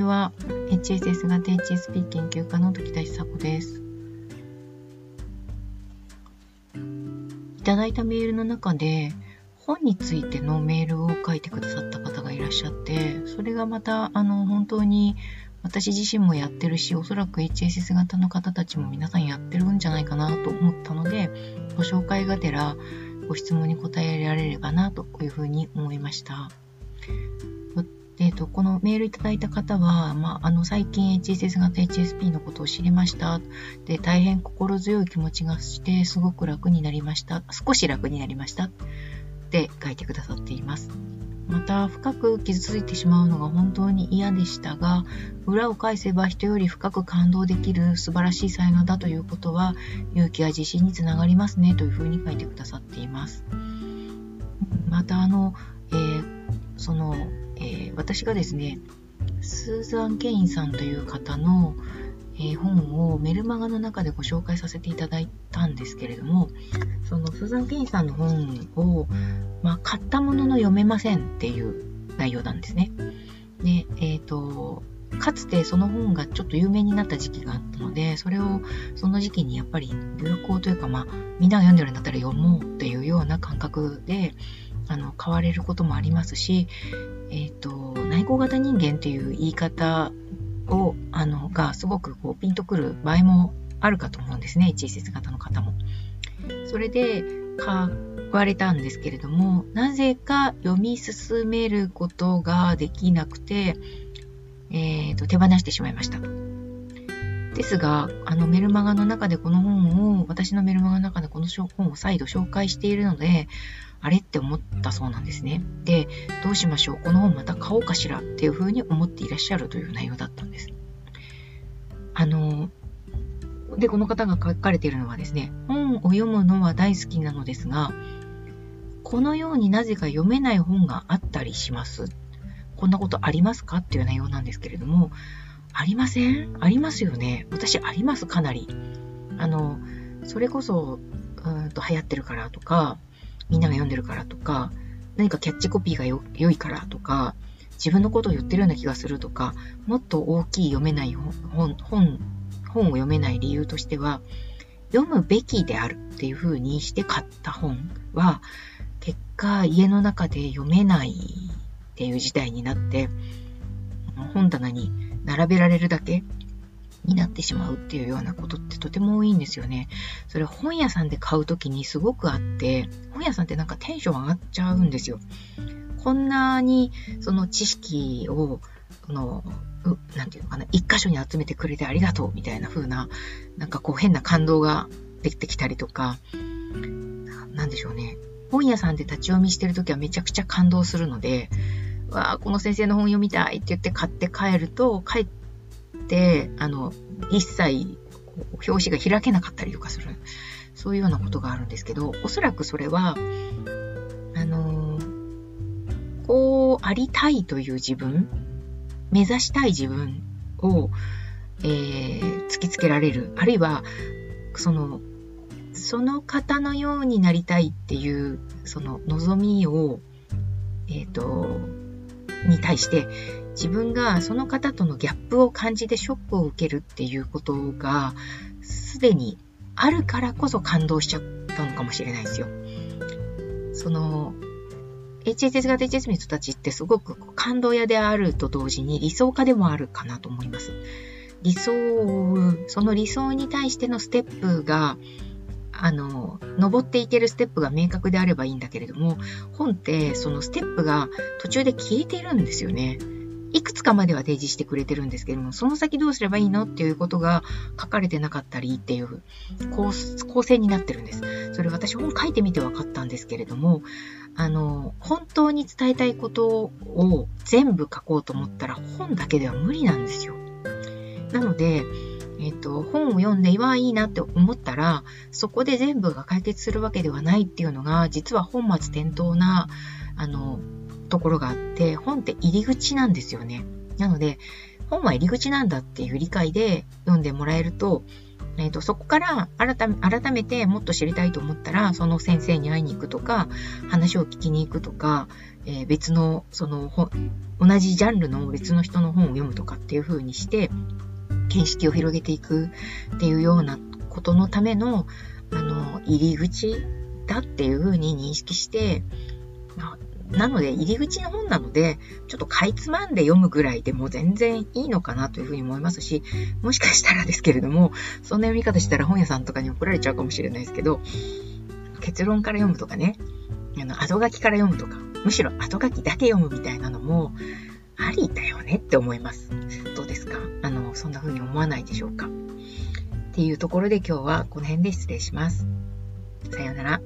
ちは。HSS 型 HSP 研究家の時田久子です。いただいたメールの中で、本についてのメールを書いてくださった方がいらっしゃって、それがまた、あの、本当に私自身もやってるし、おそらく HSS 型の方たちも皆さんやってるんじゃないかなと思ったので、ご紹介がてらご質問に答えられればなというふうに思いました。えっ、と、このメールいただいた方は、まあ、あの、最近 HSS 型 HSP のことを知りました。で、大変心強い気持ちがして、すごく楽になりました。少し楽になりました。って書いてくださっています。また、深く傷ついてしまうのが本当に嫌でしたが、裏を返せば人より深く感動できる素晴らしい才能だということは、勇気や自信につながりますねというふうに書いてくださっています。また、あの、えー、その、えー、私がですね、スーザン・ケインさんという方の、えー、本をメルマガの中でご紹介させていただいたんですけれども、そのスーザン・ケインさんの本を、まあ、買ったものの読めませんっていう内容なんですね。で、えっ、ー、と、かつてその本がちょっと有名になった時期があったので、それをその時期にやっぱり流行というか、まあ、みんなが読んでるんだったら読もうっていうような感覚で、あの、買われることもありますし、えっ、ー、と、内向型人間っていう言い方を、あの、がすごくこうピンとくる場合もあるかと思うんですね。HSS 型の方も。それで買われたんですけれども、なぜか読み進めることができなくて、えっ、ー、と、手放してしまいました。ですが、あのメルマガの中でこの本を、私のメルマガの中でこの本を再度紹介しているので、あれって思ったそうなんですね。で、どうしましょう？この本また買おうかしらっていうふうに思っていらっしゃるという内容だったんです。あの、で、この方が書かれているのはですね、本を読むのは大好きなのですが、このようになぜか読めない本があったりします。こんなことありますか？っていう内容なんですけれども、ありません？ありますよね。私あります、かなり。あの、それこそ、うんと流行ってるからとか、みんなが読んでるからとか、何かキャッチコピーが良いからとか、自分のことを言ってるような気がするとか、もっと大きい読めない本、本、本を読めない理由としては、読むべきであるっていう風にして買った本は、結果家の中で読めないっていう事態になって、本棚に並べられるだけになってしまうっていうようなことってとても多いんですよね。それ本屋さんで買うときにすごくあって、本屋さんってなんかテンション上がっちゃうんですよ。こんなにその知識を、この、なんていうのかな、一箇所に集めてくれてありがとうみたいな風な、なんかこう変な感動ができてきたりとか、なんでしょうね。本屋さんで立ち読みしてるときはめちゃくちゃ感動するので、わあ、この先生の本読みたいって言って買って帰ると、帰って、あの、一切、表紙が開けなかったりとかする。そういうようなことがあるんですけど、おそらくそれは、あのこうありたいという自分、目指したい自分を、えー、突きつけられる。あるいは、その、その方のようになりたいっていう、その望みを、えっ、ー、と、に対して、自分がその方とのギャップを感じてショックを受けるっていうことが、すでにあるからこそ感動しちゃったのかもしれないですよ。その、HSS 型 HSS の人たちってすごく感動屋であると同時に理想家でもあるかなと思います。理想を、その理想に対してのステップが、あの、登っていけるステップが明確であればいいんだけれども、本ってそのステップが途中で消えているんですよね。いくつかまでは提示してくれてるんですけども、その先どうすればいいのっていうことが書かれてなかったりっていう構構成になってるんです。それ私本書いてみて分かったんですけれども、あの、本当に伝えたいことを全部書こうと思ったら本だけでは無理なんですよ。なので、え、ー、と、本を読んで、わ、いいなって思ったら、そこで全部が解決するわけではないっていうのが、実は本末転倒な、あの、ところがあって、本って入り口なんですよね。なので、本は入り口なんだっていう理解で読んでもらえると、えーと、そこから改めてもっと知りたいと思ったら、その先生に会いに行くとか、話を聞きに行くとか、えー、別の、その同じジャンルの別の人の本を読むとかっていう風にして、見識を広げていくっていうようなことのための、あの、入り口だっていう風に認識して、まあ、なので、入り口の本なので、ちょっとかいつまんで読むぐらいでも全然いいのかなというふうに思いますし、もしかしたらですけれども、そんな読み方したら本屋さんとかに怒られちゃうかもしれないですけど、結論から読むとかね、あの、後書きから読むとか、むしろ後書きだけ読むみたいなのも、ありだよねって思います。そんな風に思わないでしょうかっていうところで今日はこの辺で失礼します。さようなら。